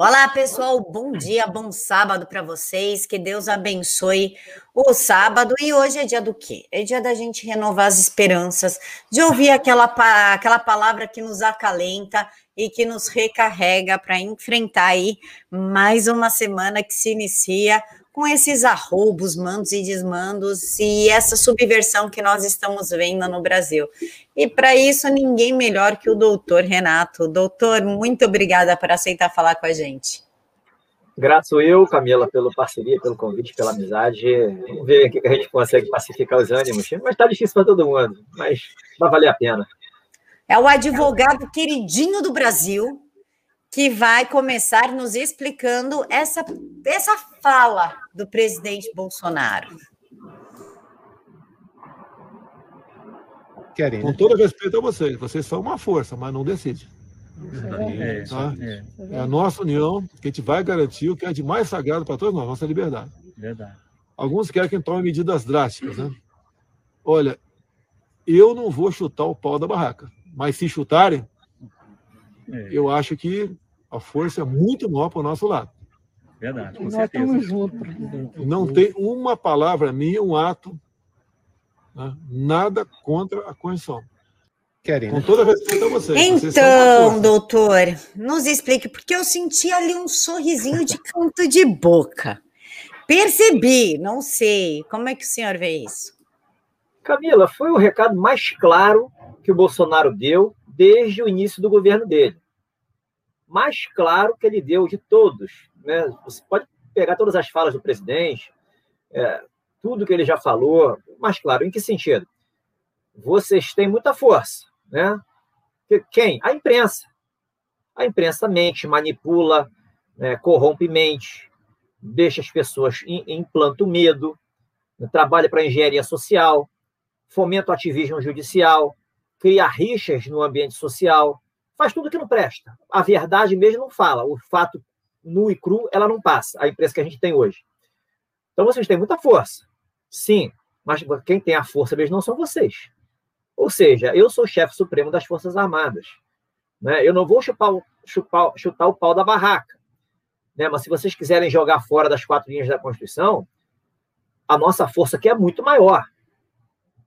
Olá, pessoal. Bom dia, bom sábado para vocês. Que Deus abençoe o sábado. E hoje é dia do quê? É dia da gente renovar as esperanças, de ouvir aquela, aquela palavra que nos acalenta e que nos recarrega para enfrentar aí mais uma semana que se inicia com esses arroubos, mandos e desmandos e essa subversão que nós estamos vendo no Brasil. E para isso, ninguém melhor que o doutor Renato. Doutor, muito obrigada por aceitar falar com a gente. Graças eu, Camila, pela parceria, pelo convite, pela amizade. Vamos ver o que a gente consegue pacificar os ânimos. Mas está difícil para todo mundo, mas vai valer a pena. É o advogado queridinho do Brasil, que vai começar nos explicando essa, essa fala do presidente Bolsonaro. Querem, Com né? todo respeito a vocês, vocês são uma força, mas não decidem. É, tá? é, é, a nossa união que a gente vai garantir o que é de mais sagrado para todos nós, nossa liberdade. Verdade. Alguns querem que tome medidas drásticas, né? Olha, eu não vou chutar o pau da barraca, mas se chutarem, é. eu acho que a força é muito maior para o nosso lado. Verdade, com Nós certeza. Estamos juntos. Não tem uma palavra minha, um ato, né? nada contra a Constituição. Querem, Com toda respeito a vocês. Então, vocês doutor, nos explique, porque eu senti ali um sorrisinho de canto de boca. Percebi, não sei. Como é que o senhor vê isso? Camila, foi o recado mais claro que o Bolsonaro deu desde o início do governo dele mais claro que ele deu de todos. Né? Você pode pegar todas as falas do presidente, é, tudo que ele já falou, mais claro. Em que sentido? Vocês têm muita força. Né? Quem? A imprensa. A imprensa mente, manipula, né, corrompe mente, deixa as pessoas, implanta o medo, trabalha para a engenharia social, fomenta o ativismo judicial, cria rixas no ambiente social, faz tudo que não presta. A verdade mesmo não fala. O fato nu e cru, ela não passa, a imprensa que a gente tem hoje. Então vocês têm muita força. Sim, mas quem tem a força mesmo não são vocês. Ou seja, eu sou chefe supremo das Forças Armadas. Né? Eu não vou chupar, chupar, chutar o pau da barraca. Né? Mas se vocês quiserem jogar fora das quatro linhas da Constituição, a nossa força aqui é muito maior.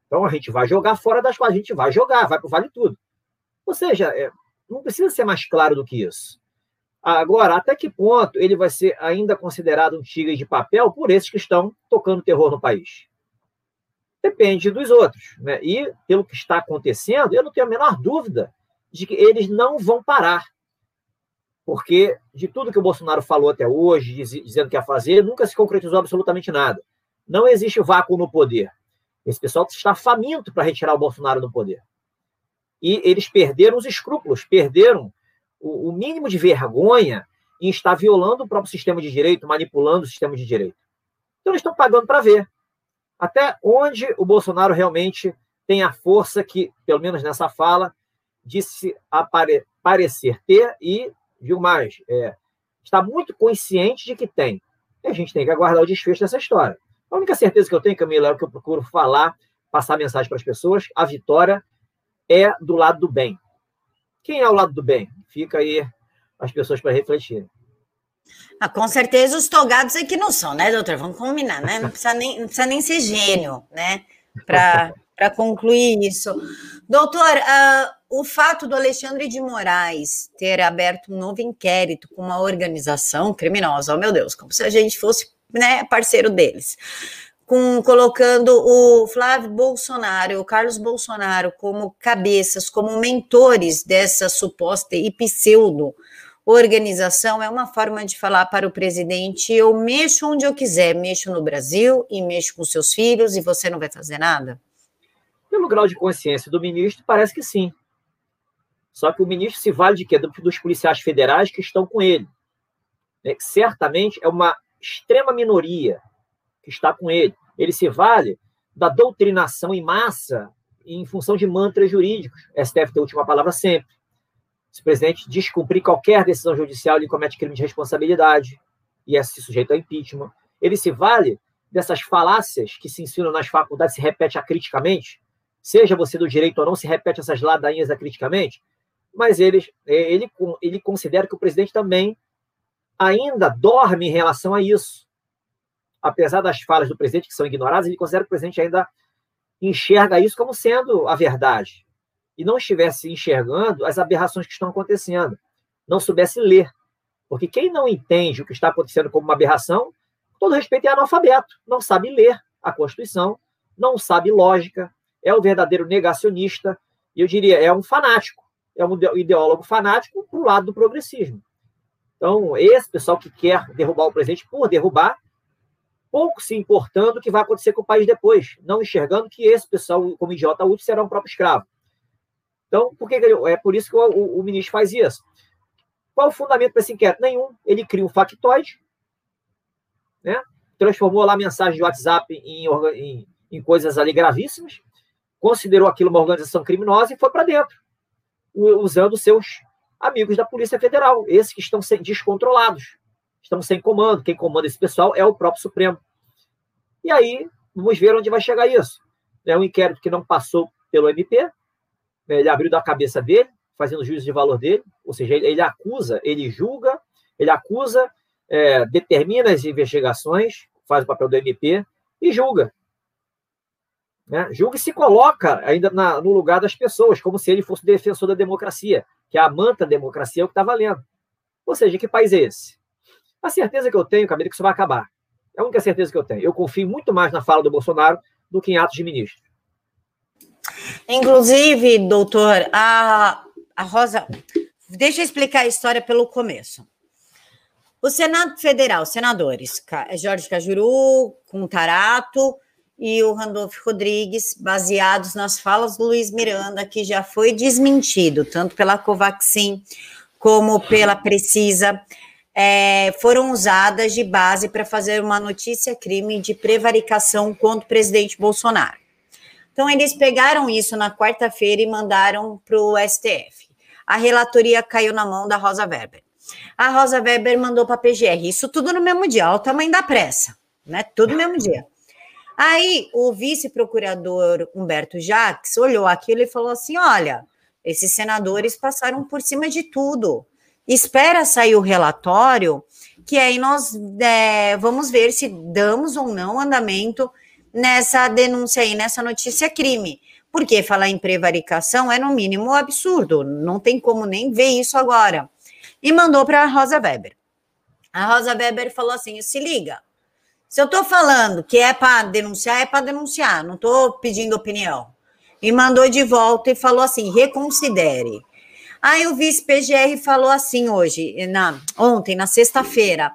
Então a gente vai jogar fora das quatro, a gente vai jogar, vai para o vale tudo. Ou seja, é, não precisa ser mais claro do que isso. Agora, até que ponto ele vai ser ainda considerado um tigre de papel por esses que estão tocando terror no país? Depende dos outros. Né? E, pelo que está acontecendo, eu não tenho a menor dúvida de que eles não vão parar. Porque, de tudo que o Bolsonaro falou até hoje, dizendo que ia fazer, nunca se concretizou absolutamente nada. Não existe vácuo no poder. Esse pessoal está faminto para retirar o Bolsonaro do poder e eles perderam os escrúpulos, perderam o, o mínimo de vergonha em estar violando o próprio sistema de direito, manipulando o sistema de direito. Então, eles estão pagando para ver até onde o Bolsonaro realmente tem a força que, pelo menos nessa fala, disse apare parecer ter e, viu mais, é, está muito consciente de que tem. E a gente tem que aguardar o desfecho dessa história. A única certeza que eu tenho, Camila, é o que eu procuro falar, passar mensagem para as pessoas: a vitória é do lado do bem. Quem é o lado do bem? Fica aí as pessoas para refletir. Ah, com certeza os togados é que não são, né, doutor? Vamos combinar, né? Não precisa nem, não precisa nem ser gênio, né? Para concluir isso. Doutor, uh, o fato do Alexandre de Moraes ter aberto um novo inquérito com uma organização criminosa, oh meu Deus, como se a gente fosse né, parceiro deles com, colocando o Flávio Bolsonaro, o Carlos Bolsonaro como cabeças, como mentores dessa suposta e pseudo organização, é uma forma de falar para o presidente: eu mexo onde eu quiser, mexo no Brasil e mexo com seus filhos e você não vai fazer nada? Pelo grau de consciência do ministro, parece que sim. Só que o ministro se vale de quê? Dos policiais federais que estão com ele. É, certamente é uma extrema minoria que está com ele ele se vale da doutrinação em massa em função de mantras jurídicos. STF tem a última palavra sempre. Se o presidente descumprir qualquer decisão judicial, ele comete crime de responsabilidade e é sujeito a impeachment. Ele se vale dessas falácias que se ensinam nas faculdades, se repete acriticamente, seja você do direito ou não, se repete essas ladainhas acriticamente, mas ele, ele, ele considera que o presidente também ainda dorme em relação a isso. Apesar das falas do presidente que são ignoradas, ele considera que o presidente ainda enxerga isso como sendo a verdade. E não estivesse enxergando as aberrações que estão acontecendo. Não soubesse ler. Porque quem não entende o que está acontecendo como uma aberração, todo respeito, é analfabeto. Não sabe ler a Constituição, não sabe lógica, é o verdadeiro negacionista, e eu diria, é um fanático. É um ideólogo fanático para o lado do progressismo. Então, esse pessoal que quer derrubar o presidente por derrubar, pouco se importando o que vai acontecer com o país depois, não enxergando que esse pessoal, como idiota útil, será um próprio escravo. Então, por que é por isso que o, o, o ministro faz isso? Qual o fundamento para esse inquérito? Nenhum. Ele cria um factoide, né? transformou lá a mensagem de WhatsApp em, em, em coisas ali gravíssimas, considerou aquilo uma organização criminosa e foi para dentro, usando seus amigos da Polícia Federal, esses que estão descontrolados, estão sem comando. Quem comanda esse pessoal é o próprio Supremo. E aí, vamos ver onde vai chegar isso. É um inquérito que não passou pelo MP, né, ele abriu da cabeça dele, fazendo juízo de valor dele, ou seja, ele, ele acusa, ele julga, ele acusa, é, determina as investigações, faz o papel do MP e julga. Né? Julga e se coloca ainda na, no lugar das pessoas, como se ele fosse defensor da democracia, que a manta democracia é o que está valendo. Ou seja, que país é esse? A certeza que eu tenho, Camila, é que isso vai acabar. É a única certeza que eu tenho. Eu confio muito mais na fala do Bolsonaro do que em atos de ministro. Inclusive, doutor, a, a Rosa. Deixa eu explicar a história pelo começo. O Senado Federal, senadores, Jorge Cajuru, com Tarato, e o Randolph Rodrigues, baseados nas falas do Luiz Miranda, que já foi desmentido, tanto pela Covaxin como pela Precisa, é, foram usadas de base para fazer uma notícia crime de prevaricação contra o presidente Bolsonaro. Então, eles pegaram isso na quarta-feira e mandaram para o STF. A relatoria caiu na mão da Rosa Weber. A Rosa Weber mandou para a PGR. Isso tudo no mesmo dia, olha o tamanho da pressa, né? Tudo no mesmo dia. Aí o vice-procurador Humberto Jacques olhou aquilo e falou assim: olha, esses senadores passaram por cima de tudo. Espera sair o relatório, que aí nós é, vamos ver se damos ou não andamento nessa denúncia aí, nessa notícia crime. Porque falar em prevaricação é, no mínimo, absurdo. Não tem como nem ver isso agora. E mandou para a Rosa Weber. A Rosa Weber falou assim: se liga, se eu estou falando que é para denunciar, é para denunciar, não estou pedindo opinião. E mandou de volta e falou assim: reconsidere. Aí o vice-PGR falou assim hoje, na, ontem, na sexta-feira.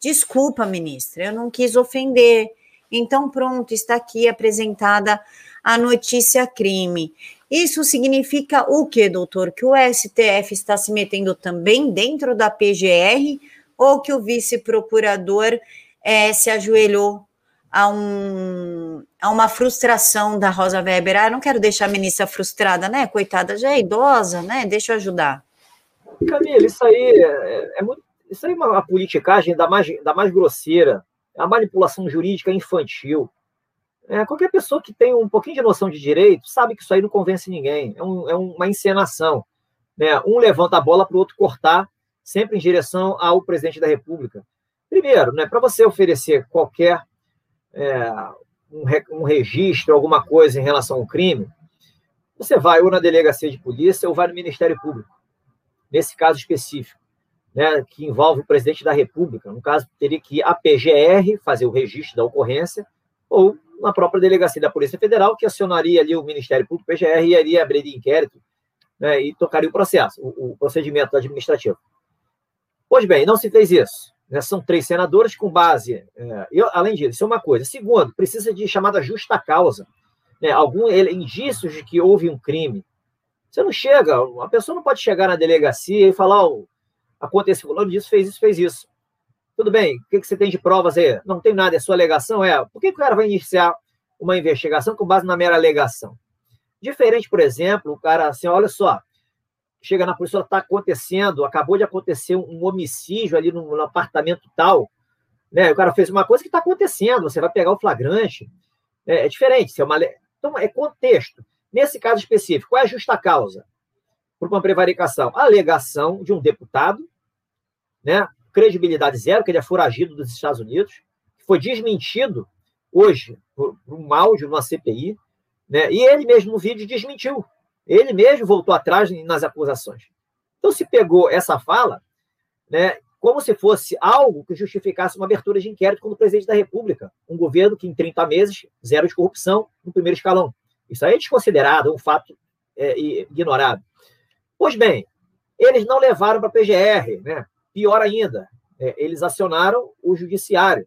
Desculpa, ministra, eu não quis ofender. Então, pronto, está aqui apresentada a notícia crime. Isso significa o que, doutor? Que o STF está se metendo também dentro da PGR ou que o vice-procurador é, se ajoelhou a, um, a uma frustração da Rosa Weber. Ah, não quero deixar a ministra frustrada, né? Coitada, já é idosa, né? Deixa eu ajudar. Camila, isso aí é, é muito, isso aí é uma politicagem da mais, da mais grosseira, é a manipulação jurídica infantil. É, qualquer pessoa que tem um pouquinho de noção de direito sabe que isso aí não convence ninguém. É, um, é uma encenação. Né? Um levanta a bola para o outro cortar, sempre em direção ao presidente da República. Primeiro, né, para você oferecer qualquer é, um, um, registro, alguma coisa em relação ao crime, você vai ou na delegacia de polícia ou vai no Ministério Público. Nesse caso específico, né, que envolve o presidente da República, no caso, teria que ir à PGR fazer o registro da ocorrência ou na própria delegacia da Polícia Federal, que acionaria ali o Ministério Público, PGR, e iria abrir inquérito né, e tocaria o processo, o, o procedimento administrativo. Pois bem, não se fez isso. São três senadores com base. É, e, além disso, isso é uma coisa. Segundo, precisa de chamada justa causa. Né? Algum ele, indícios de que houve um crime. Você não chega, a pessoa não pode chegar na delegacia e falar: oh, aconteceu, fulano disso, fez isso, fez isso. Tudo bem, o que, que você tem de provas aí? Não tem nada, é sua alegação? É. Por que, que o cara vai iniciar uma investigação com base na mera alegação? Diferente, por exemplo, o cara assim, olha só, chega na polícia, está acontecendo, acabou de acontecer um homicídio ali no, no, apartamento tal, né? O cara fez uma coisa que está acontecendo, você vai pegar o flagrante. É, é diferente, é uma, então é contexto. Nesse caso específico, qual é a justa causa por uma prevaricação? A alegação de um deputado, né? credibilidade zero, que ele é foragido dos Estados Unidos, foi desmentido hoje por um áudio numa CPI, né? E ele mesmo no vídeo desmentiu. Ele mesmo voltou atrás nas acusações. Então se pegou essa fala, né, como se fosse algo que justificasse uma abertura de inquérito contra o presidente da República, um governo que em 30 meses zero de corrupção no primeiro escalão. Isso aí é desconsiderado, é um fato é, ignorado. Pois bem, eles não levaram para a PGR, né? Pior ainda, é, eles acionaram o judiciário.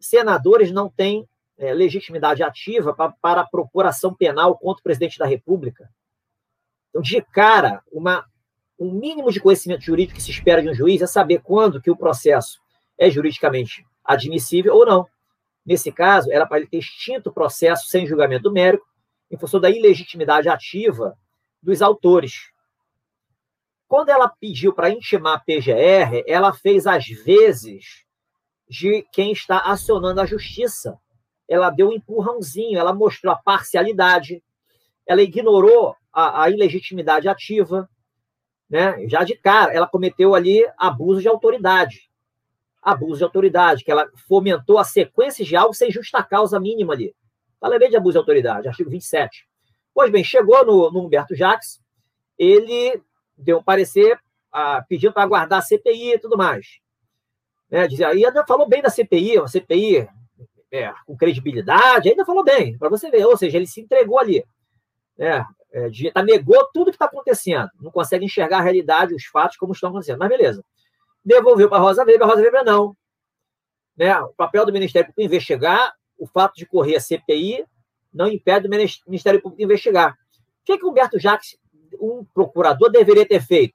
Senadores não têm é, legitimidade ativa pra, para propor ação penal contra o presidente da República. Então, de cara, uma, um mínimo de conhecimento jurídico que se espera de um juiz é saber quando que o processo é juridicamente admissível ou não. Nesse caso, era para ele ter extinto o processo sem julgamento mérico, em função da ilegitimidade ativa dos autores. Quando ela pediu para intimar a PGR, ela fez às vezes de quem está acionando a justiça. Ela deu um empurrãozinho, ela mostrou a parcialidade, ela ignorou a, a ilegitimidade ativa, né? Já de cara, ela cometeu ali abuso de autoridade. Abuso de autoridade, que ela fomentou a sequência de algo sem justa causa mínima ali. Falei de abuso de autoridade, artigo 27. Pois bem, chegou no, no Humberto Jacques, ele deu um parecer ah, pedindo para aguardar a CPI e tudo mais. Né, dizia, e ainda falou bem da CPI, uma CPI é, com credibilidade, ainda falou bem, para você ver, ou seja, ele se entregou ali. Né, é, tá, negou tudo que está acontecendo, não consegue enxergar a realidade, os fatos como estão acontecendo, mas beleza. Devolveu para a Rosa Weber, a Rosa Weber não. Né, o papel do Ministério Público investigar, o fato de correr a CPI não impede o Ministério Público investigar. O que, o Humberto Jacques, um procurador, deveria ter feito?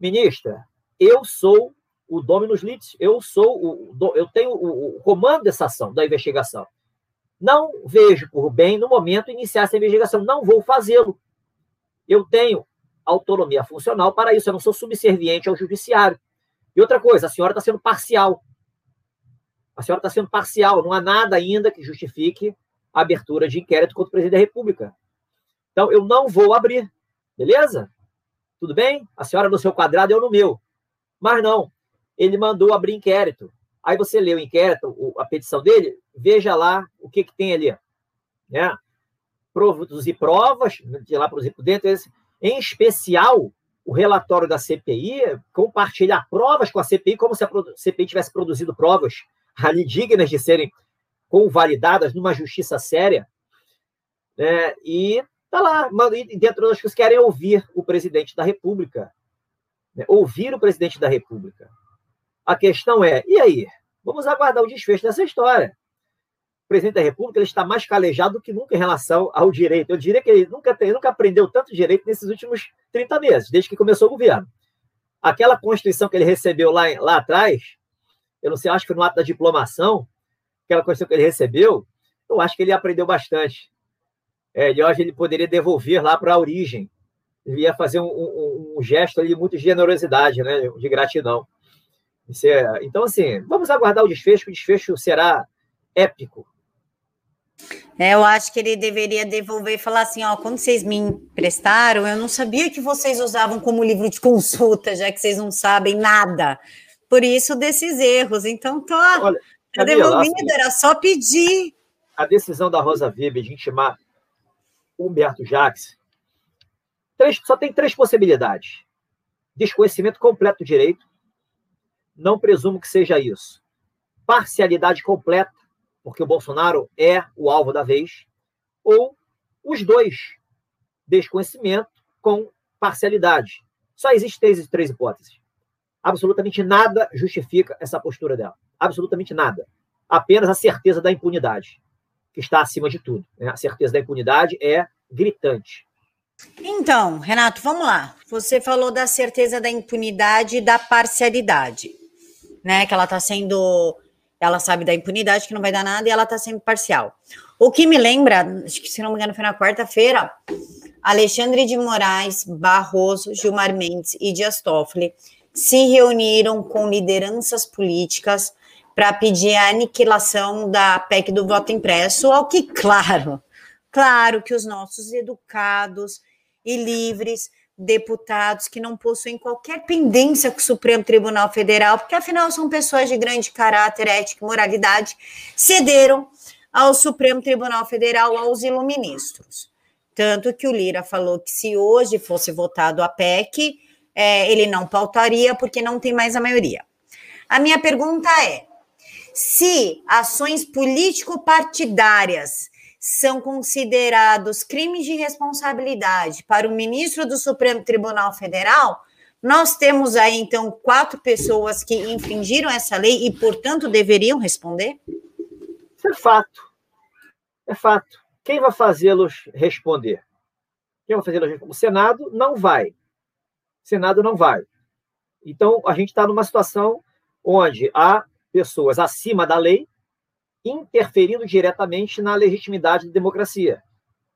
Ministra, eu sou o Dominus Litis, eu sou o, eu tenho o, o comando dessa ação, da investigação. Não vejo por bem, no momento, iniciar essa investigação. Não vou fazê-lo. Eu tenho autonomia funcional para isso. Eu não sou subserviente ao judiciário. E outra coisa, a senhora está sendo parcial. A senhora está sendo parcial. Não há nada ainda que justifique a abertura de inquérito contra o presidente da República. Então, eu não vou abrir. Beleza? Tudo bem? A senhora no seu quadrado, eu no meu. Mas não. Ele mandou abrir inquérito. Aí você lê o inquérito, a petição dele, veja lá o que, que tem ali. Né? Produzir provas, de lá produzir por dentro. Em especial, o relatório da CPI compartilhar provas com a CPI, como se a CPI tivesse produzido provas ali dignas de serem convalidadas numa justiça séria. Né? E tá lá, dentro das coisas, querem ouvir o presidente da República. Né? Ouvir o presidente da República. A questão é, e aí? Vamos aguardar o desfecho dessa história. O presidente da República ele está mais calejado do que nunca em relação ao direito. Eu diria que ele nunca, ele nunca aprendeu tanto direito nesses últimos 30 meses, desde que começou o governo. Aquela Constituição que ele recebeu lá, lá atrás, eu não sei, acho que foi no ato da diplomação, aquela Constituição que ele recebeu, eu acho que ele aprendeu bastante. É, e hoje ele poderia devolver lá para a origem. Ele ia fazer um, um, um gesto ali de muita generosidade, né, de gratidão. É, então, assim, vamos aguardar o desfecho, o desfecho será épico. É, eu acho que ele deveria devolver e falar assim: ó, quando vocês me emprestaram, eu não sabia que vocês usavam como livro de consulta, já que vocês não sabem nada. Por isso, desses erros. Então, tô Olha, tá devolvido, assim, era só pedir. A decisão da Rosa Weber de intimar Humberto Jacques três, só tem três possibilidades: desconhecimento completo do direito, não presumo que seja isso. Parcialidade completa, porque o Bolsonaro é o alvo da vez, ou os dois, desconhecimento com parcialidade. Só existem três, três hipóteses. Absolutamente nada justifica essa postura dela. Absolutamente nada. Apenas a certeza da impunidade, que está acima de tudo. Né? A certeza da impunidade é gritante. Então, Renato, vamos lá. Você falou da certeza da impunidade e da parcialidade né? Que ela está sendo. Ela sabe da impunidade, que não vai dar nada, e ela está sendo parcial. O que me lembra, acho que se não me engano foi na quarta-feira, Alexandre de Moraes, Barroso, Gilmar Mendes e Dias Toffoli se reuniram com lideranças políticas para pedir a aniquilação da PEC do voto impresso, ao que, claro, claro que os nossos educados e livres deputados que não possuem qualquer pendência com o Supremo Tribunal Federal, porque afinal são pessoas de grande caráter, ética e moralidade, cederam ao Supremo Tribunal Federal, aos iluministros. Tanto que o Lira falou que se hoje fosse votado a PEC, é, ele não pautaria porque não tem mais a maioria. A minha pergunta é: se ações político-partidárias são considerados crimes de responsabilidade para o ministro do Supremo Tribunal Federal, nós temos aí, então, quatro pessoas que infringiram essa lei e, portanto, deveriam responder? Isso é fato. É fato. Quem vai fazê-los responder? Quem vai fazê-los responder? O Senado não vai. O Senado não vai. Então, a gente está numa situação onde há pessoas acima da lei interferindo diretamente na legitimidade da democracia,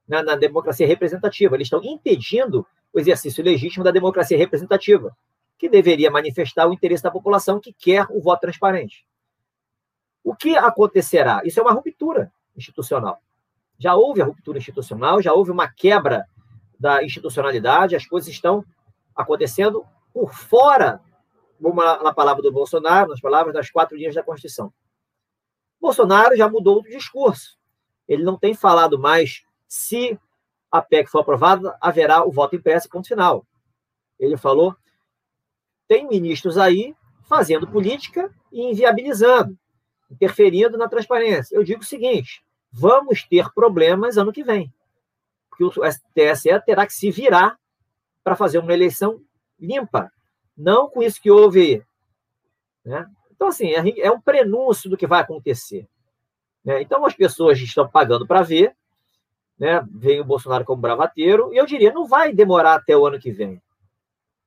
na, na democracia representativa. Eles estão impedindo o exercício legítimo da democracia representativa, que deveria manifestar o interesse da população que quer o voto transparente. O que acontecerá? Isso é uma ruptura institucional. Já houve a ruptura institucional, já houve uma quebra da institucionalidade, as coisas estão acontecendo por fora, como na palavra do Bolsonaro, nas palavras das quatro linhas da Constituição. Bolsonaro já mudou o discurso. Ele não tem falado mais se a PEC for aprovada, haverá o voto impresso, ponto final. Ele falou: tem ministros aí fazendo política e inviabilizando, interferindo na transparência. Eu digo o seguinte: vamos ter problemas ano que vem. Porque o TSE terá que se virar para fazer uma eleição limpa. Não com isso que houve. Né? Então, assim, é um prenúncio do que vai acontecer. Né? Então, as pessoas estão pagando para ver, né? vem o Bolsonaro como bravateiro, e eu diria, não vai demorar até o ano que vem.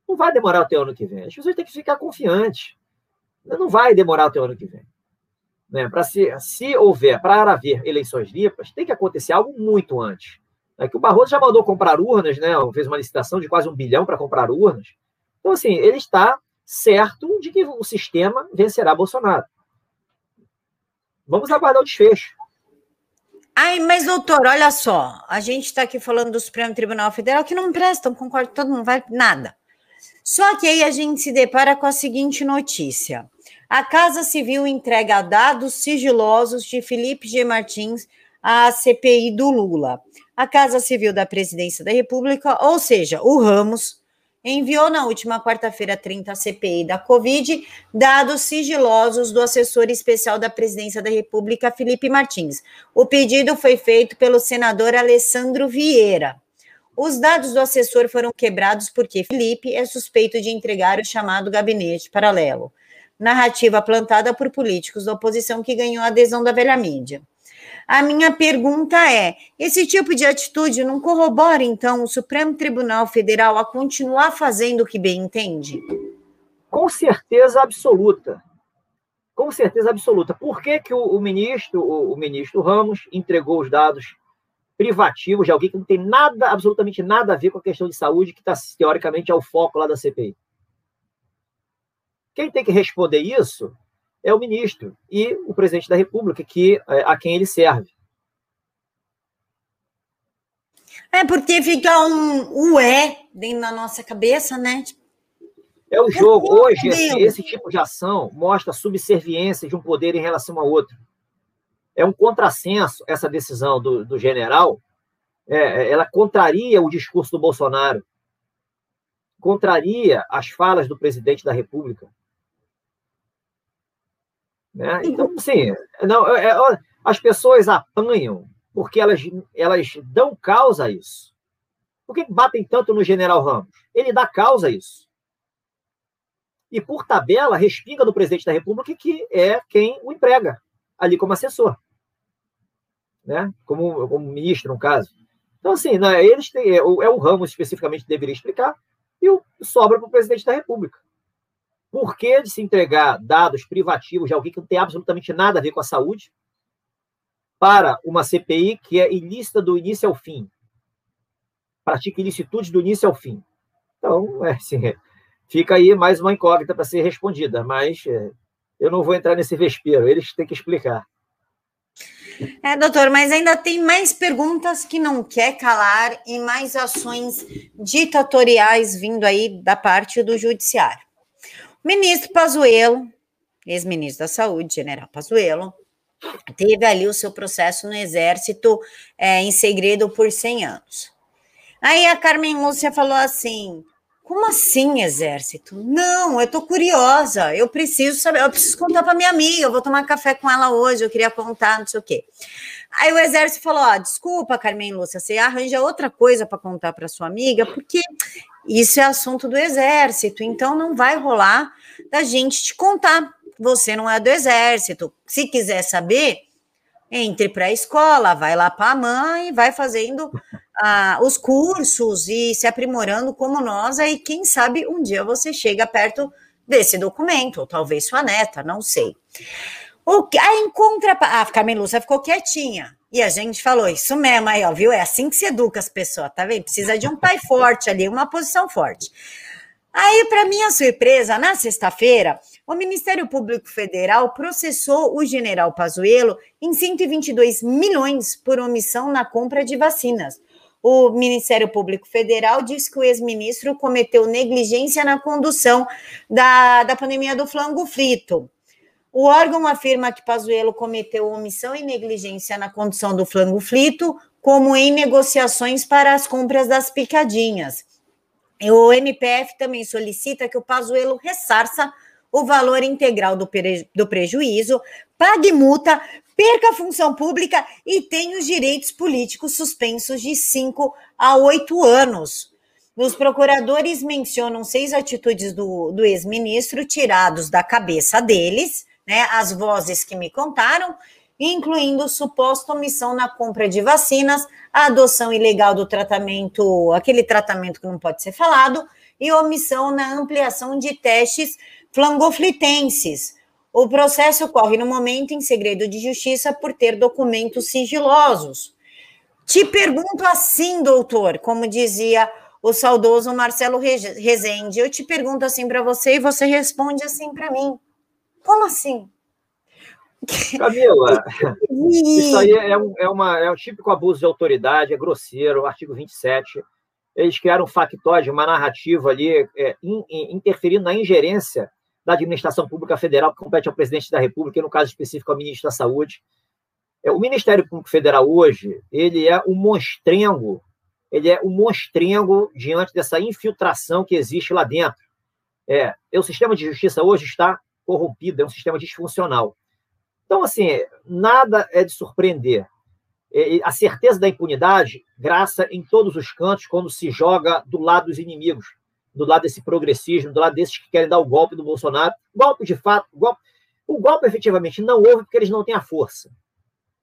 Não vai demorar até o ano que vem. As pessoas têm que ficar confiantes. Não vai demorar até o ano que vem. Né? Para se, se houver, para haver eleições limpas, tem que acontecer algo muito antes. É que o Barroso já mandou comprar urnas, né? fez uma licitação de quase um bilhão para comprar urnas. Então, assim, ele está certo de que o sistema vencerá Bolsonaro. Vamos aguardar o desfecho. Ai, mas doutor, olha só, a gente está aqui falando do Supremo Tribunal Federal que não prestam, concordo, todo mundo vai nada. Só que aí a gente se depara com a seguinte notícia: a Casa Civil entrega dados sigilosos de Felipe G. Martins à CPI do Lula. A Casa Civil da Presidência da República, ou seja, o Ramos, enviou na última quarta-feira 30 à CPI da Covid dados sigilosos do assessor especial da Presidência da República, Felipe Martins. O pedido foi feito pelo senador Alessandro Vieira. Os dados do assessor foram quebrados porque Felipe é suspeito de entregar o chamado gabinete paralelo, narrativa plantada por políticos da oposição que ganhou a adesão da velha mídia. A minha pergunta é: esse tipo de atitude não corrobora, então, o Supremo Tribunal Federal a continuar fazendo o que bem entende? Com certeza absoluta. Com certeza absoluta. Por que, que o, o ministro, o, o ministro Ramos, entregou os dados privativos de alguém que não tem nada, absolutamente nada a ver com a questão de saúde, que está, teoricamente, é o foco lá da CPI? Quem tem que responder isso é o ministro e o presidente da República, que é, a quem ele serve. É porque fica um ué dentro da nossa cabeça, né? É o jogo. Hoje, esse, esse, tipo de ação mostra a subserviência de um poder em relação ao outro. É um contrassenso essa decisão do, do general. É, é ela contraria o discurso do Bolsonaro, contraria as falas do presidente da República. Né? Então, assim, não, é, é as pessoas apanham porque elas, elas dão causa a isso. Por que batem tanto no general Ramos? Ele dá causa a isso. E, por tabela, respinga no presidente da República, que é quem o emprega ali como assessor. Né? Como, como ministro, no caso. Então, assim, né, eles têm, é, é o Ramos especificamente que deveria explicar, e o, sobra para o presidente da República. Por que de se entregar dados privativos de alguém que não tem absolutamente nada a ver com a saúde para uma CPI que é ilícita do início ao fim? Pratica ilicitude do início ao fim. Então, é assim, fica aí mais uma incógnita para ser respondida, mas é, eu não vou entrar nesse vespeiro, eles têm que explicar. É, doutor, mas ainda tem mais perguntas que não quer calar e mais ações ditatoriais vindo aí da parte do judiciário. Ministro Pazuello, ex-ministro da Saúde, general Pazuello, teve ali o seu processo no Exército é, em segredo por 100 anos. Aí a Carmen Lúcia falou assim: como assim, exército? Não, eu tô curiosa, eu preciso saber, eu preciso contar para minha amiga, eu vou tomar café com ela hoje, eu queria contar, não sei o quê. Aí o exército falou: ó, desculpa, Carmen Lúcia, você arranja outra coisa para contar para sua amiga, porque isso é assunto do exército, então não vai rolar da gente te contar. Você não é do exército. Se quiser saber, entre para a escola, vai lá para a mãe, vai fazendo ah, os cursos e se aprimorando como nós, aí quem sabe um dia você chega perto desse documento, ou talvez sua neta, não sei. O que, a encontra a Carmen Lúcia ficou quietinha. E a gente falou, isso mesmo aí, ó, viu? É assim que se educa as pessoas, tá vendo? Precisa de um pai forte ali, uma posição forte. Aí, para minha surpresa, na sexta-feira, o Ministério Público Federal processou o general Pazuello em 122 milhões por omissão na compra de vacinas. O Ministério Público Federal diz que o ex-ministro cometeu negligência na condução da, da pandemia do flango frito. O órgão afirma que Pazuello cometeu omissão e negligência na condução do flango frito, como em negociações para as compras das picadinhas. O MPF também solicita que o Pazuello ressarça o valor integral do, do prejuízo, pague multa, perca a função pública e tenha os direitos políticos suspensos de 5 a 8 anos. Os procuradores mencionam seis atitudes do, do ex-ministro tirados da cabeça deles, né, as vozes que me contaram, incluindo suposta omissão na compra de vacinas, a adoção ilegal do tratamento, aquele tratamento que não pode ser falado, e omissão na ampliação de testes flangoflitenses. O processo ocorre no momento em segredo de justiça por ter documentos sigilosos. Te pergunto assim, doutor, como dizia o saudoso Marcelo Rezende, eu te pergunto assim para você e você responde assim para mim. Como assim? Camila, isso aí é um, é, uma, é um típico abuso de autoridade, é grosseiro, artigo 27. Eles criaram um factóide, uma narrativa ali, é, in, in, interferindo na ingerência da administração pública federal, que compete ao presidente da República, e no caso específico ao ministro da Saúde. É, o Ministério Público Federal hoje, ele é um monstrengo, ele é um monstrengo diante dessa infiltração que existe lá dentro. É, o sistema de justiça hoje está corrompido, é um sistema disfuncional. Então, assim, nada é de surpreender. É, a certeza da impunidade graça em todos os cantos quando se joga do lado dos inimigos do lado desse progressismo, do lado desses que querem dar o golpe do Bolsonaro. Golpe de fato, golpe, o golpe efetivamente não houve porque eles não têm a força.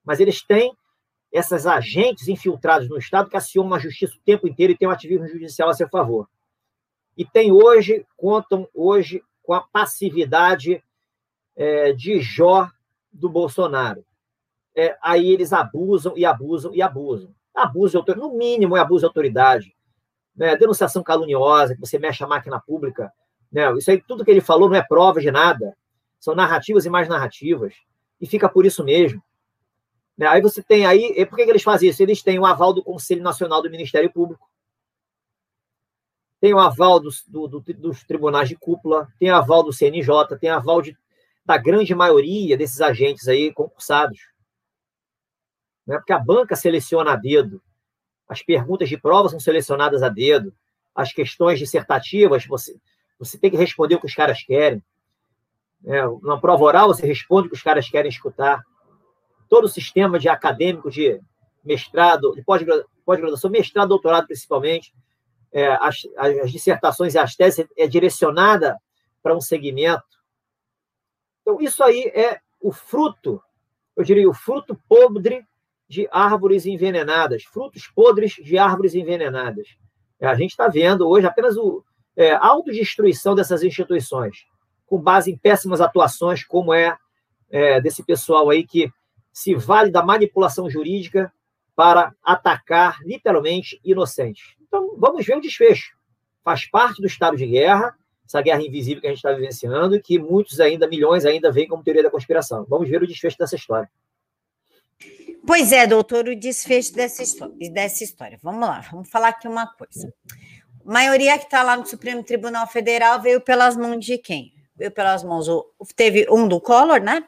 Mas eles têm essas agentes infiltrados no Estado que acionam a justiça o tempo inteiro e têm um ativismo judicial a seu favor. E tem hoje, contam hoje com a passividade é, de Jó do Bolsonaro. É, aí eles abusam e abusam e abusam. Abuso de autoridade, no mínimo é abuso de autoridade né, denunciação caluniosa, que você mexe a máquina pública. Né, isso aí, tudo que ele falou não é prova de nada. São narrativas e mais narrativas. E fica por isso mesmo. Né, aí você tem aí. Por que, que eles fazem isso? Eles têm o aval do Conselho Nacional do Ministério Público. Tem o aval dos, do, do, dos tribunais de cúpula, tem o aval do CNJ, tem o aval de, da grande maioria desses agentes aí concursados. Né? Porque a banca seleciona a dedo. As perguntas de prova são selecionadas a dedo. As questões dissertativas, você, você tem que responder o que os caras querem. É, na prova oral, você responde o que os caras querem escutar. Todo o sistema de acadêmico, de mestrado, de pós-graduação, mestrado, doutorado principalmente, é, as, as dissertações e as teses é direcionada para um segmento. Então, isso aí é o fruto, eu diria, o fruto podre de árvores envenenadas, frutos podres de árvores envenenadas. A gente está vendo hoje apenas o é, autodestruição dessas instituições, com base em péssimas atuações, como é, é desse pessoal aí que se vale da manipulação jurídica para atacar, literalmente, inocentes. Então, vamos ver o desfecho. Faz parte do estado de guerra, essa guerra invisível que a gente está vivenciando, que muitos ainda, milhões ainda, veem como teoria da conspiração. Vamos ver o desfecho dessa história. Pois é, doutor, o desfecho dessa história, dessa história. Vamos lá, vamos falar aqui uma coisa. A maioria que está lá no Supremo Tribunal Federal veio pelas mãos de quem? Veio pelas mãos. Teve um do Collor, né?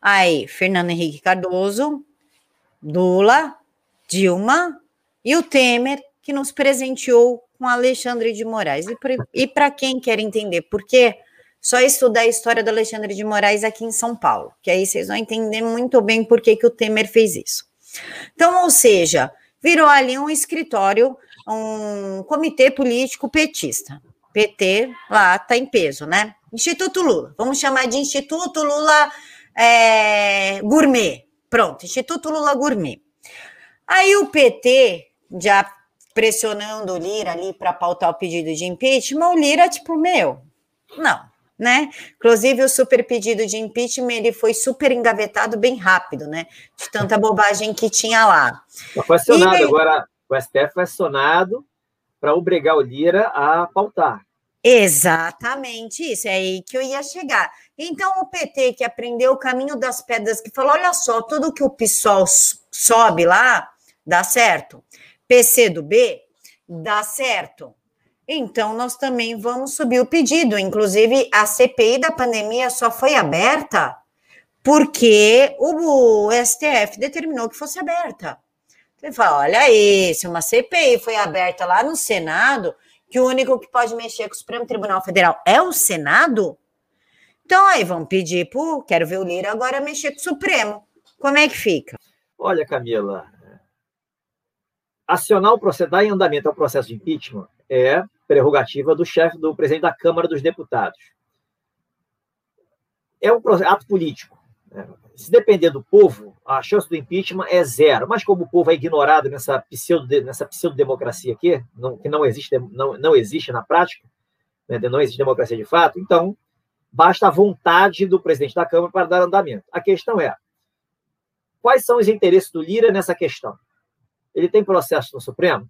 Aí, Fernando Henrique Cardoso, Lula, Dilma e o Temer, que nos presenteou com Alexandre de Moraes. E para quem quer entender por quê, só estudar a história do Alexandre de Moraes aqui em São Paulo, que aí vocês vão entender muito bem por que, que o Temer fez isso. Então, ou seja, virou ali um escritório, um comitê político petista. PT lá está em peso, né? Instituto Lula, vamos chamar de Instituto Lula é, Gourmet. Pronto, Instituto Lula Gourmet. Aí o PT, já pressionando o Lira ali para pautar o pedido de impeachment, o Lira, tipo, meu, não, né? Inclusive, o super pedido de impeachment ele foi super engavetado bem rápido, né? De tanta bobagem que tinha lá. Foi acionado e... agora, o STF foi acionado para obrigar o Lira a pautar. Exatamente isso, é aí que eu ia chegar. Então, o PT que aprendeu o caminho das pedras, que falou: olha só, tudo que o PSOL sobe lá, dá certo. PC do B, dá certo. Então, nós também vamos subir o pedido. Inclusive, a CPI da pandemia só foi aberta porque o STF determinou que fosse aberta. Você fala: olha aí, se uma CPI foi aberta lá no Senado, que o único que pode mexer com o Supremo Tribunal Federal é o Senado, então aí vamos pedir para quero ver o Lira agora mexer com o Supremo. Como é que fica? Olha, Camila, acionar o processo, dar em andamento ao processo de impeachment é prerrogativa do chefe do presidente da Câmara dos Deputados. É um ato político. Né? Se depender do povo, a chance do impeachment é zero. Mas como o povo é ignorado nessa pseudo nessa pseudo-democracia aqui, não, que não existe, não, não existe na prática, né? não existe democracia de fato, então basta a vontade do presidente da Câmara para dar andamento. A questão é, Quais são os interesses do Lira nessa questão? Ele tem processo no Supremo?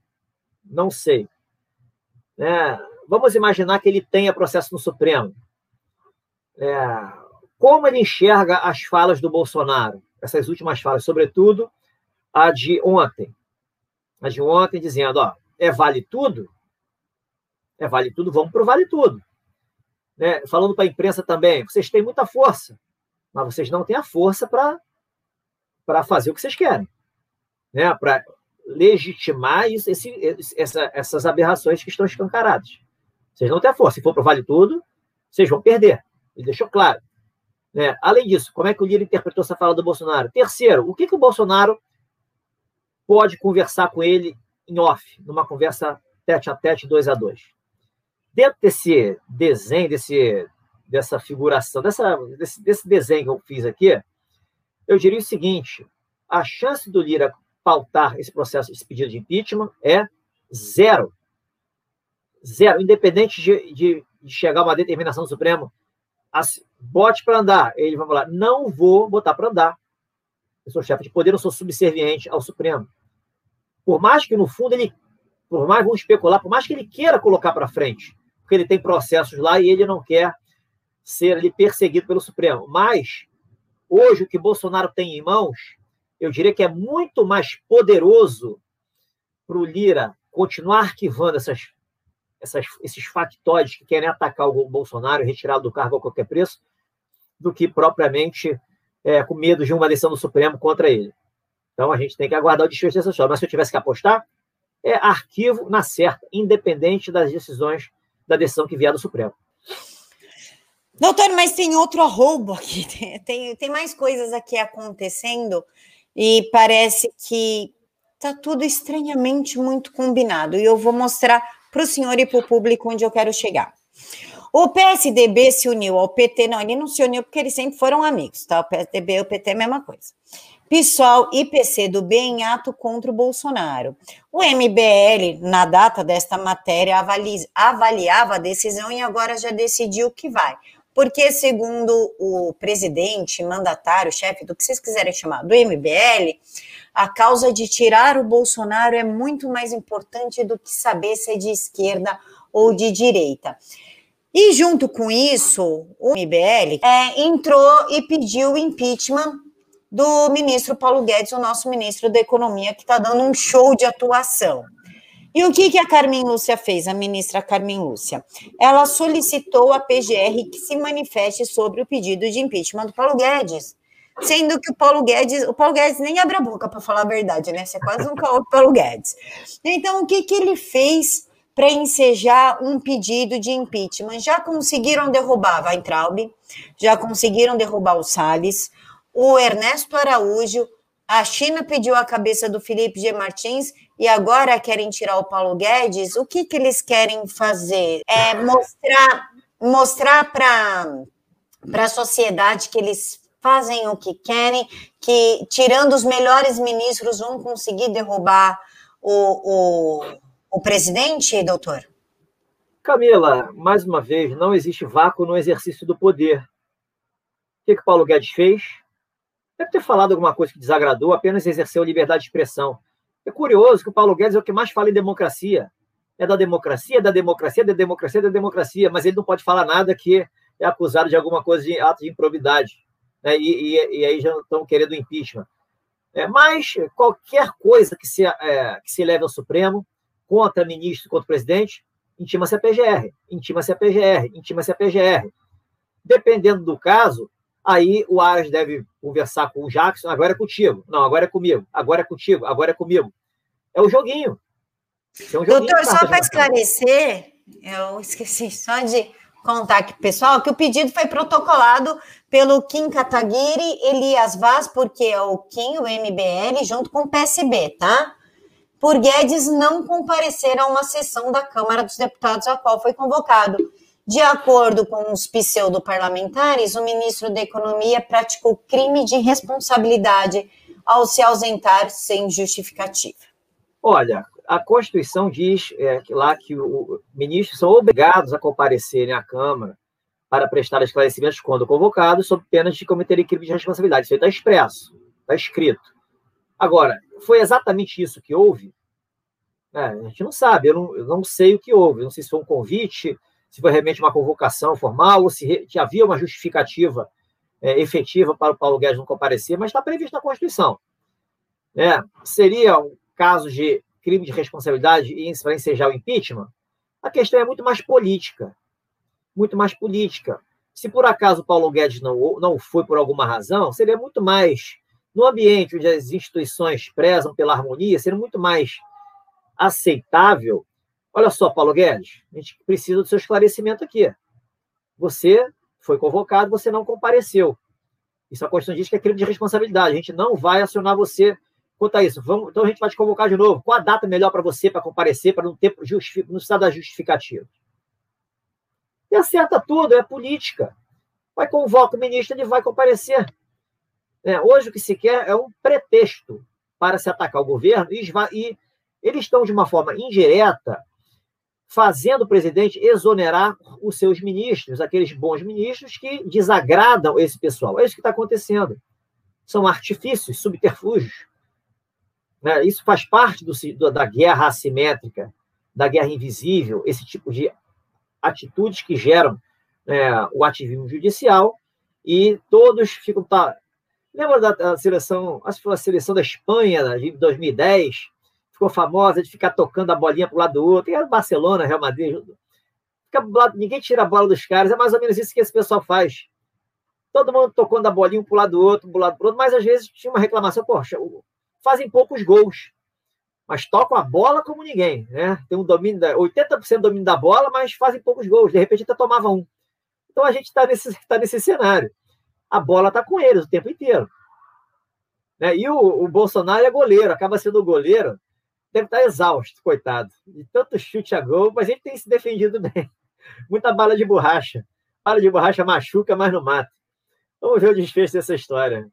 Não sei. É, vamos imaginar que ele tenha processo no Supremo. É, como ele enxerga as falas do Bolsonaro? Essas últimas falas, sobretudo a de ontem. A de ontem dizendo, ó, é vale tudo? É vale tudo, vamos para o vale tudo. Né? Falando para a imprensa também, vocês têm muita força, mas vocês não têm a força para fazer o que vocês querem, né? para legitimar isso, esse, essa, essas aberrações que estão escancaradas. Vocês não têm a força. Se for para o Vale Tudo, vocês vão perder. Ele deixou claro. Né? Além disso, como é que o Lira interpretou essa fala do Bolsonaro? Terceiro, o que, que o Bolsonaro pode conversar com ele em off, numa conversa tete a tete, dois a dois? Dentro desse desenho, desse, dessa figuração, dessa, desse, desse desenho que eu fiz aqui, eu diria o seguinte: a chance do Lira pautar esse processo, esse pedido de impeachment é zero. Zero, independente de, de, de chegar uma determinação do Supremo, as, bote para andar. Ele vai falar: não vou botar para andar. Eu sou chefe de poder, eu sou subserviente ao Supremo. Por mais que, no fundo, ele, por mais, vamos especular, por mais que ele queira colocar para frente, porque ele tem processos lá e ele não quer ser ali perseguido pelo Supremo. Mas Hoje, o que Bolsonaro tem em mãos, eu diria que é muito mais poderoso para o Lira continuar arquivando essas, essas, esses factóides que querem atacar o Bolsonaro retirá-lo do cargo a qualquer preço, do que propriamente é, com medo de uma decisão do Supremo contra ele. Então a gente tem que aguardar o desfecho dessa história. Mas se eu tivesse que apostar, é arquivo na certa, independente das decisões da decisão que vier do Supremo. Doutor, mas tem outro arrobo aqui, tem, tem mais coisas aqui acontecendo e parece que está tudo estranhamente muito combinado. E eu vou mostrar para o senhor e para o público onde eu quero chegar. O PSDB se uniu ao PT, não, ele não se uniu porque eles sempre foram amigos, tá? O PSDB e o PT é a mesma coisa. PSOL e PCdoB em ato contra o Bolsonaro. O MBL, na data desta matéria, avaliava a decisão e agora já decidiu que vai porque, segundo o presidente, mandatário, chefe, do que vocês quiserem chamar, do MBL, a causa de tirar o Bolsonaro é muito mais importante do que saber se é de esquerda ou de direita. E junto com isso, o MBL é, entrou e pediu o impeachment do ministro Paulo Guedes, o nosso ministro da Economia, que está dando um show de atuação. E o que, que a Carmen Lúcia fez, a ministra Carmen Lúcia? Ela solicitou à PGR que se manifeste sobre o pedido de impeachment do Paulo Guedes, sendo que o Paulo Guedes, o Paulo Guedes nem abre a boca para falar a verdade, né? Você é quase um Paulo Guedes. Então, o que, que ele fez para ensejar um pedido de impeachment? Já conseguiram derrubar a Weintraub, já conseguiram derrubar o Salles, o Ernesto Araújo, a China pediu a cabeça do Felipe G. Martins e agora querem tirar o Paulo Guedes. O que, que eles querem fazer? É mostrar, mostrar para a sociedade que eles fazem o que querem, que tirando os melhores ministros vão conseguir derrubar o, o, o presidente, doutor? Camila, mais uma vez, não existe vácuo no exercício do poder. O que, que Paulo Guedes fez? Deve ter falado alguma coisa que desagradou, apenas exerceu liberdade de expressão. É curioso que o Paulo Guedes é o que mais fala em democracia. É da democracia, da democracia, da democracia, da democracia, mas ele não pode falar nada que é acusado de alguma coisa de ato de improbidade. Né? E, e, e, aí já estão querendo impeachment. É, mas qualquer coisa que se, é, que se leve ao Supremo contra ministro, contra presidente, intima-se a PGR, intima-se a PGR, intima-se a PGR. Dependendo do caso, Aí o Aras deve conversar com o Jackson, agora é contigo. Não, agora é comigo. Agora é contigo. Agora é comigo. É o joguinho. É um joguinho Doutor, só para esclarecer, eu esqueci só de contar aqui, pessoal, que o pedido foi protocolado pelo Kim Kataguiri, Elias Vaz, porque é o Kim, o MBL, junto com o PSB, tá? Por Guedes não comparecer a uma sessão da Câmara dos Deputados a qual foi convocado. De acordo com os pseudo-parlamentares, o ministro da Economia praticou crime de responsabilidade ao se ausentar sem justificativa. Olha, a Constituição diz é, lá que os ministros são obrigados a comparecerem à Câmara para prestar esclarecimentos quando convocados, sob pena de cometerem crime de responsabilidade. Isso está expresso, está escrito. Agora, foi exatamente isso que houve? É, a gente não sabe, eu não, eu não sei o que houve. Não sei se foi um convite, se foi realmente uma convocação formal ou se, havia uma justificativa é, efetiva para o Paulo Guedes não comparecer, mas está previsto na Constituição. É, seria um caso de crime de responsabilidade para ensejar o impeachment? A questão é muito mais política. Muito mais política. Se por acaso o Paulo Guedes não, não foi por alguma razão, seria muito mais, no ambiente onde as instituições prezam pela harmonia, seria muito mais aceitável Olha só, Paulo Guedes, a gente precisa do seu esclarecimento aqui. Você foi convocado, você não compareceu. Isso a Constituição diz que é crime de responsabilidade. A gente não vai acionar você quanto a isso. Vamos, então a gente vai te convocar de novo. Qual a data melhor para você para comparecer, para não ter não precisar da justificativa? E acerta tudo, é política. Vai convoca o ministro, ele vai comparecer. É, hoje o que se quer é um pretexto para se atacar o governo e, e eles estão de uma forma indireta fazendo o presidente exonerar os seus ministros, aqueles bons ministros que desagradam esse pessoal. É isso que está acontecendo. São artifícios, subterfúgios. Né? Isso faz parte do, da guerra assimétrica, da guerra invisível, esse tipo de atitudes que geram é, o ativismo judicial e todos ficam. Tá... Lembra da seleção, acho que foi a seleção da Espanha de 2010, ficou famosa de ficar tocando a bolinha para o lado do outro. E era Barcelona, Real Madrid. Fica, ninguém tira a bola dos caras. É mais ou menos isso que esse pessoal faz. Todo mundo tocando a bolinha para o lado do outro, para lado do outro, mas às vezes tinha uma reclamação, poxa, fazem poucos gols, mas tocam a bola como ninguém, né? Tem um domínio, da, 80% domínio da bola, mas fazem poucos gols, de repente até tomava um. Então a gente está nesse, tá nesse cenário. A bola está com eles o tempo inteiro. Né? E o, o Bolsonaro é goleiro, acaba sendo goleiro deve estar exausto, coitado. De tanto chute a gol, mas ele tem se defendido bem. Muita bala de borracha. Bala de borracha machuca, mas não mata. Vamos ver o desfecho dessa história.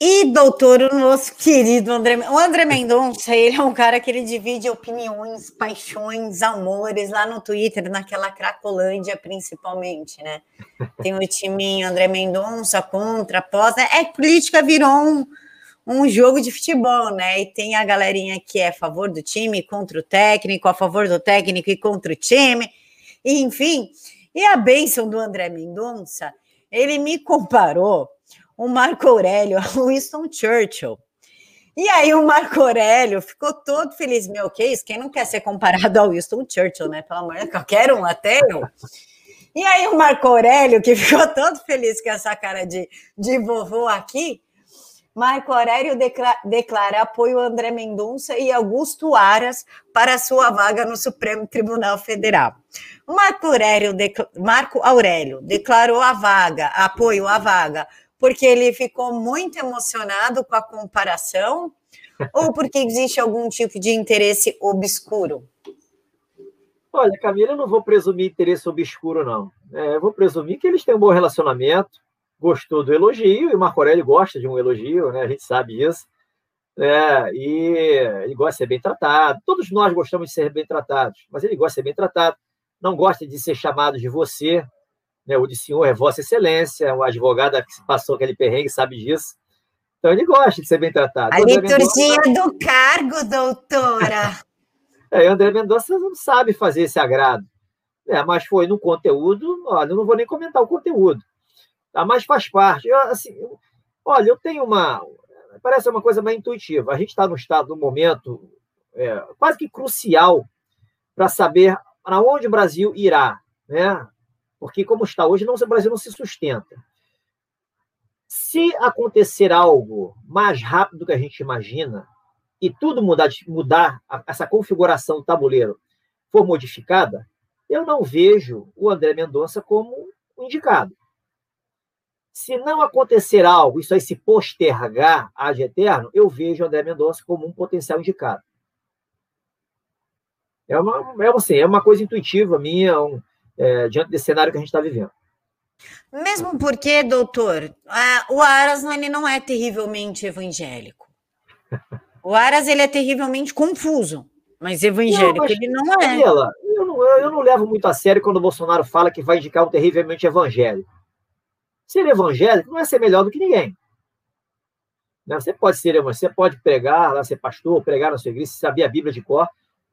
E, doutor, o nosso querido André, o André Mendonça, ele é um cara que ele divide opiniões, paixões, amores lá no Twitter, naquela Cracolândia, principalmente, né? Tem o timinho André Mendonça contra, pós, né? É, política virou um, um jogo de futebol, né? E tem a galerinha que é a favor do time contra o técnico, a favor do técnico e contra o time, enfim. E a bênção do André Mendonça, ele me comparou o Marco Aurélio, o Winston Churchill. E aí o Marco Aurélio ficou todo feliz. Meu, que isso? Quem não quer ser comparado ao Winston Churchill, né? Pelo amor de Deus, qualquer um, até eu. E aí o Marco Aurélio, que ficou todo feliz com essa cara de, de vovô aqui, Marco Aurélio declara, declara apoio a André Mendonça e Augusto Aras para sua vaga no Supremo Tribunal Federal. Marco Aurélio, Marco Aurélio declarou a vaga, apoio à vaga, porque ele ficou muito emocionado com a comparação ou porque existe algum tipo de interesse obscuro? Olha, Camila, eu não vou presumir interesse obscuro, não. É, eu vou presumir que eles têm um bom relacionamento, gostou do elogio, e o Marco Aurélio gosta de um elogio, né? a gente sabe disso. É, e ele gosta de ser bem tratado. Todos nós gostamos de ser bem tratados, mas ele gosta de ser bem tratado. Não gosta de ser chamado de você, né? O de senhor é Vossa Excelência, o advogado que passou aquele perrengue sabe disso. Então ele gosta de ser bem tratado. A liturgia Mendonça... do cargo, doutora. é, André Mendonça não sabe fazer esse agrado. É, mas foi no conteúdo, olha, eu não vou nem comentar o conteúdo. Tá? Mas faz parte. Eu, assim, eu, olha, eu tenho uma. Parece uma coisa mais intuitiva. A gente está no estado, no momento é, quase que crucial para saber para onde o Brasil irá. Né? Porque, como está hoje, não, o Brasil não se sustenta. Se acontecer algo mais rápido do que a gente imagina, e tudo mudar, mudar essa configuração do tabuleiro for modificada, eu não vejo o André Mendonça como indicado. Se não acontecer algo, isso aí se postergar ad eterno, eu vejo o André Mendonça como um potencial indicado. É uma, é, assim, é uma coisa intuitiva minha, um, é, diante desse cenário que a gente está vivendo. Mesmo porque, doutor, o Aras ele não é terrivelmente evangélico. O Aras ele é terrivelmente confuso, mas evangélico não, mas, ele não é. Eu não, eu não levo muito a sério quando o Bolsonaro fala que vai indicar um terrivelmente evangélico. Ser evangélico não é ser melhor do que ninguém. Né? Você pode ser, você pode pregar, ser pastor, pregar na sua igreja, saber a Bíblia de cor,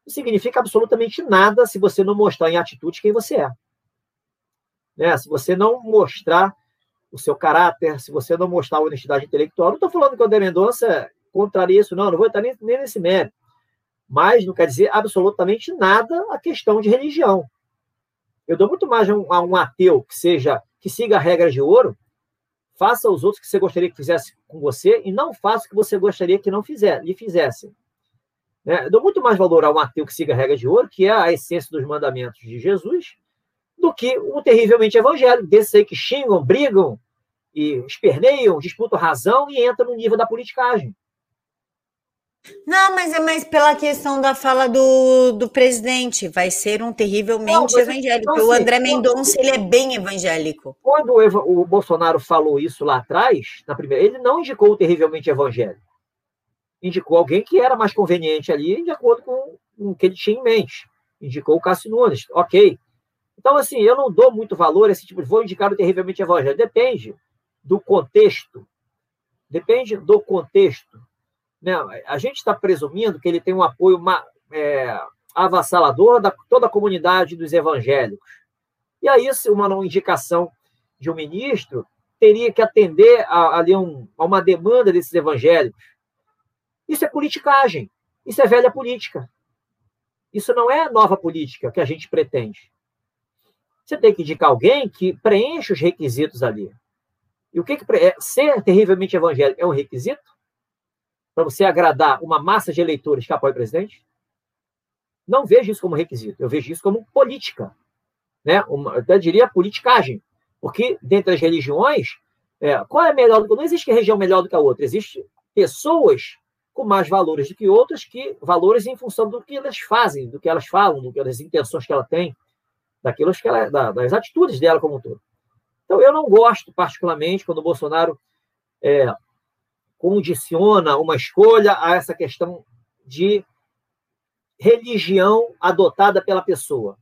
não significa absolutamente nada se você não mostrar em atitude quem você é. Né? Se você não mostrar o seu caráter, se você não mostrar a honestidade intelectual, não estou falando que o André Mendonça contraria isso, não, não vou estar nem, nem nesse mérito. Mas não quer dizer absolutamente nada a questão de religião. Eu dou muito mais a um, a um ateu que seja que siga a regra de ouro, faça os outros que você gostaria que fizesse com você e não faça o que você gostaria que não fizer, lhe. Né? Eu dou muito mais valor a um ateu que siga a regra de ouro, que é a essência dos mandamentos de Jesus, do que um terrivelmente evangélico, desses aí que xingam, brigam e esperneiam, disputam razão e entram no nível da politicagem. Não, mas é mais pela questão da fala do, do presidente. Vai ser um terrivelmente não, evangélico. Então, o assim, André Mendonça ele é bem evangélico. Quando o, o, Bolsonaro falou isso lá atrás, na primeira, ele não indicou o terrivelmente evangélico indicou alguém que era mais conveniente ali, de acordo com o que ele tinha em mente. Indicou o Cássio Nunes, ok. Então, assim, eu não dou muito valor a esse tipo de. Vou indicar o terrivelmente evangélico. Depende do contexto. Depende do contexto. Né? A gente está presumindo que ele tem um apoio é, avassalador da toda a comunidade dos evangélicos. E aí, uma indicação de um ministro teria que atender a, a, um, a uma demanda desses evangélicos isso é politicagem. Isso é velha política. Isso não é nova política que a gente pretende. Você tem que indicar alguém que preenche os requisitos ali. E o que, que é, ser terrivelmente evangélico é um requisito para você agradar uma massa de eleitores que apoia o presidente? Não vejo isso como requisito, eu vejo isso como política. Né? Uma, eu até diria politicagem. Porque, dentre as religiões, é, qual é melhor? Não existe religião melhor do que a outra. Existem pessoas com mais valores do que outras, que valores em função do que elas fazem, do que elas falam, do que das intenções que ela tem, daquilo que ela, das atitudes dela como um todo. Então, eu não gosto particularmente quando o Bolsonaro é, condiciona uma escolha a essa questão de religião adotada pela pessoa.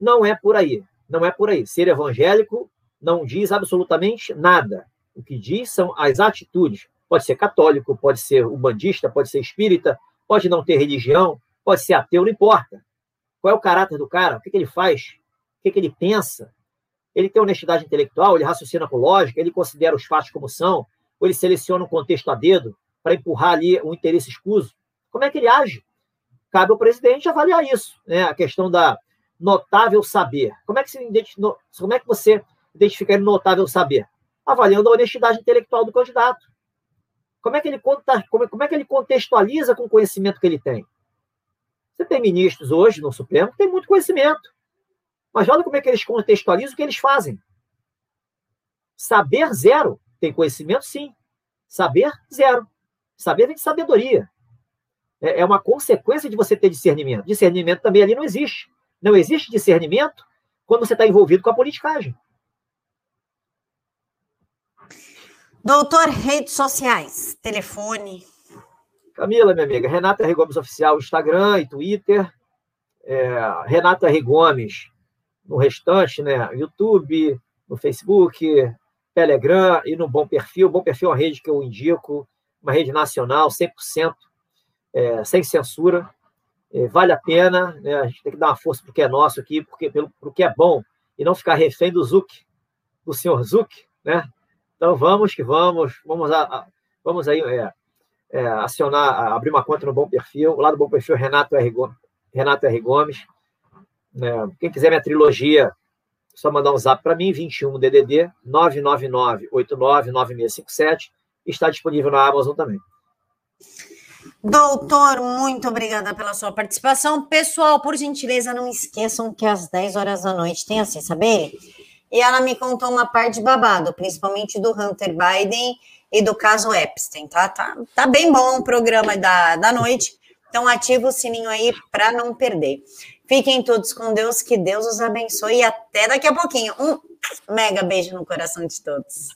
Não é por aí. Não é por aí. Ser evangélico não diz absolutamente nada. O que diz são as atitudes. Pode ser católico, pode ser umbandista, pode ser espírita, pode não ter religião, pode ser ateu, não importa. Qual é o caráter do cara? O que, que ele faz? O que, que ele pensa? Ele tem honestidade intelectual, ele raciocina com lógica, ele considera os fatos como são, ou ele seleciona um contexto a dedo para empurrar ali um interesse escuso. Como é que ele age? Cabe ao presidente avaliar isso, né? A questão da notável saber. Como é que, como é que você identifica notável saber? Avaliando a honestidade intelectual do candidato. Como é que ele, conta, como, como é que ele contextualiza com o conhecimento que ele tem? Você tem ministros hoje no Supremo que têm muito conhecimento. Mas olha como é que eles contextualizam o que eles fazem. Saber zero. Tem conhecimento, sim. Saber zero. Saber vem de sabedoria. É, é uma consequência de você ter discernimento. Discernimento também ali não existe. Não existe discernimento quando você está envolvido com a politicagem. Doutor, redes sociais, telefone. Camila, minha amiga, Renata R. Gomes Oficial, Instagram e Twitter. É, Renata R. Gomes no restante, né? YouTube, no Facebook, Telegram e no Bom Perfil. Bom Perfil é uma rede que eu indico, uma rede nacional, 100%, é, sem censura. É, vale a pena, né? a gente tem que dar uma força para o que é nosso aqui, porque pelo pro que é bom, e não ficar refém do Zuc, do senhor Zuc, né? Então vamos que vamos, vamos, a, a vamos aí é, é, acionar, abrir uma conta no Bom Perfil, lá do Bom Perfil Renato R. Gomes, Renato R. Gomes. É, quem quiser minha trilogia, só mandar um zap para mim, 21 DDD 999 899657. Está disponível na Amazon também. Doutor, muito obrigada pela sua participação. Pessoal, por gentileza, não esqueçam que às 10 horas da noite tem assim, saber? E ela me contou uma parte de babado, principalmente do Hunter Biden e do caso Epstein, tá? Tá, tá bem bom o programa da, da noite. Então, ativa o sininho aí para não perder. Fiquem todos com Deus, que Deus os abençoe e até daqui a pouquinho. Um mega beijo no coração de todos.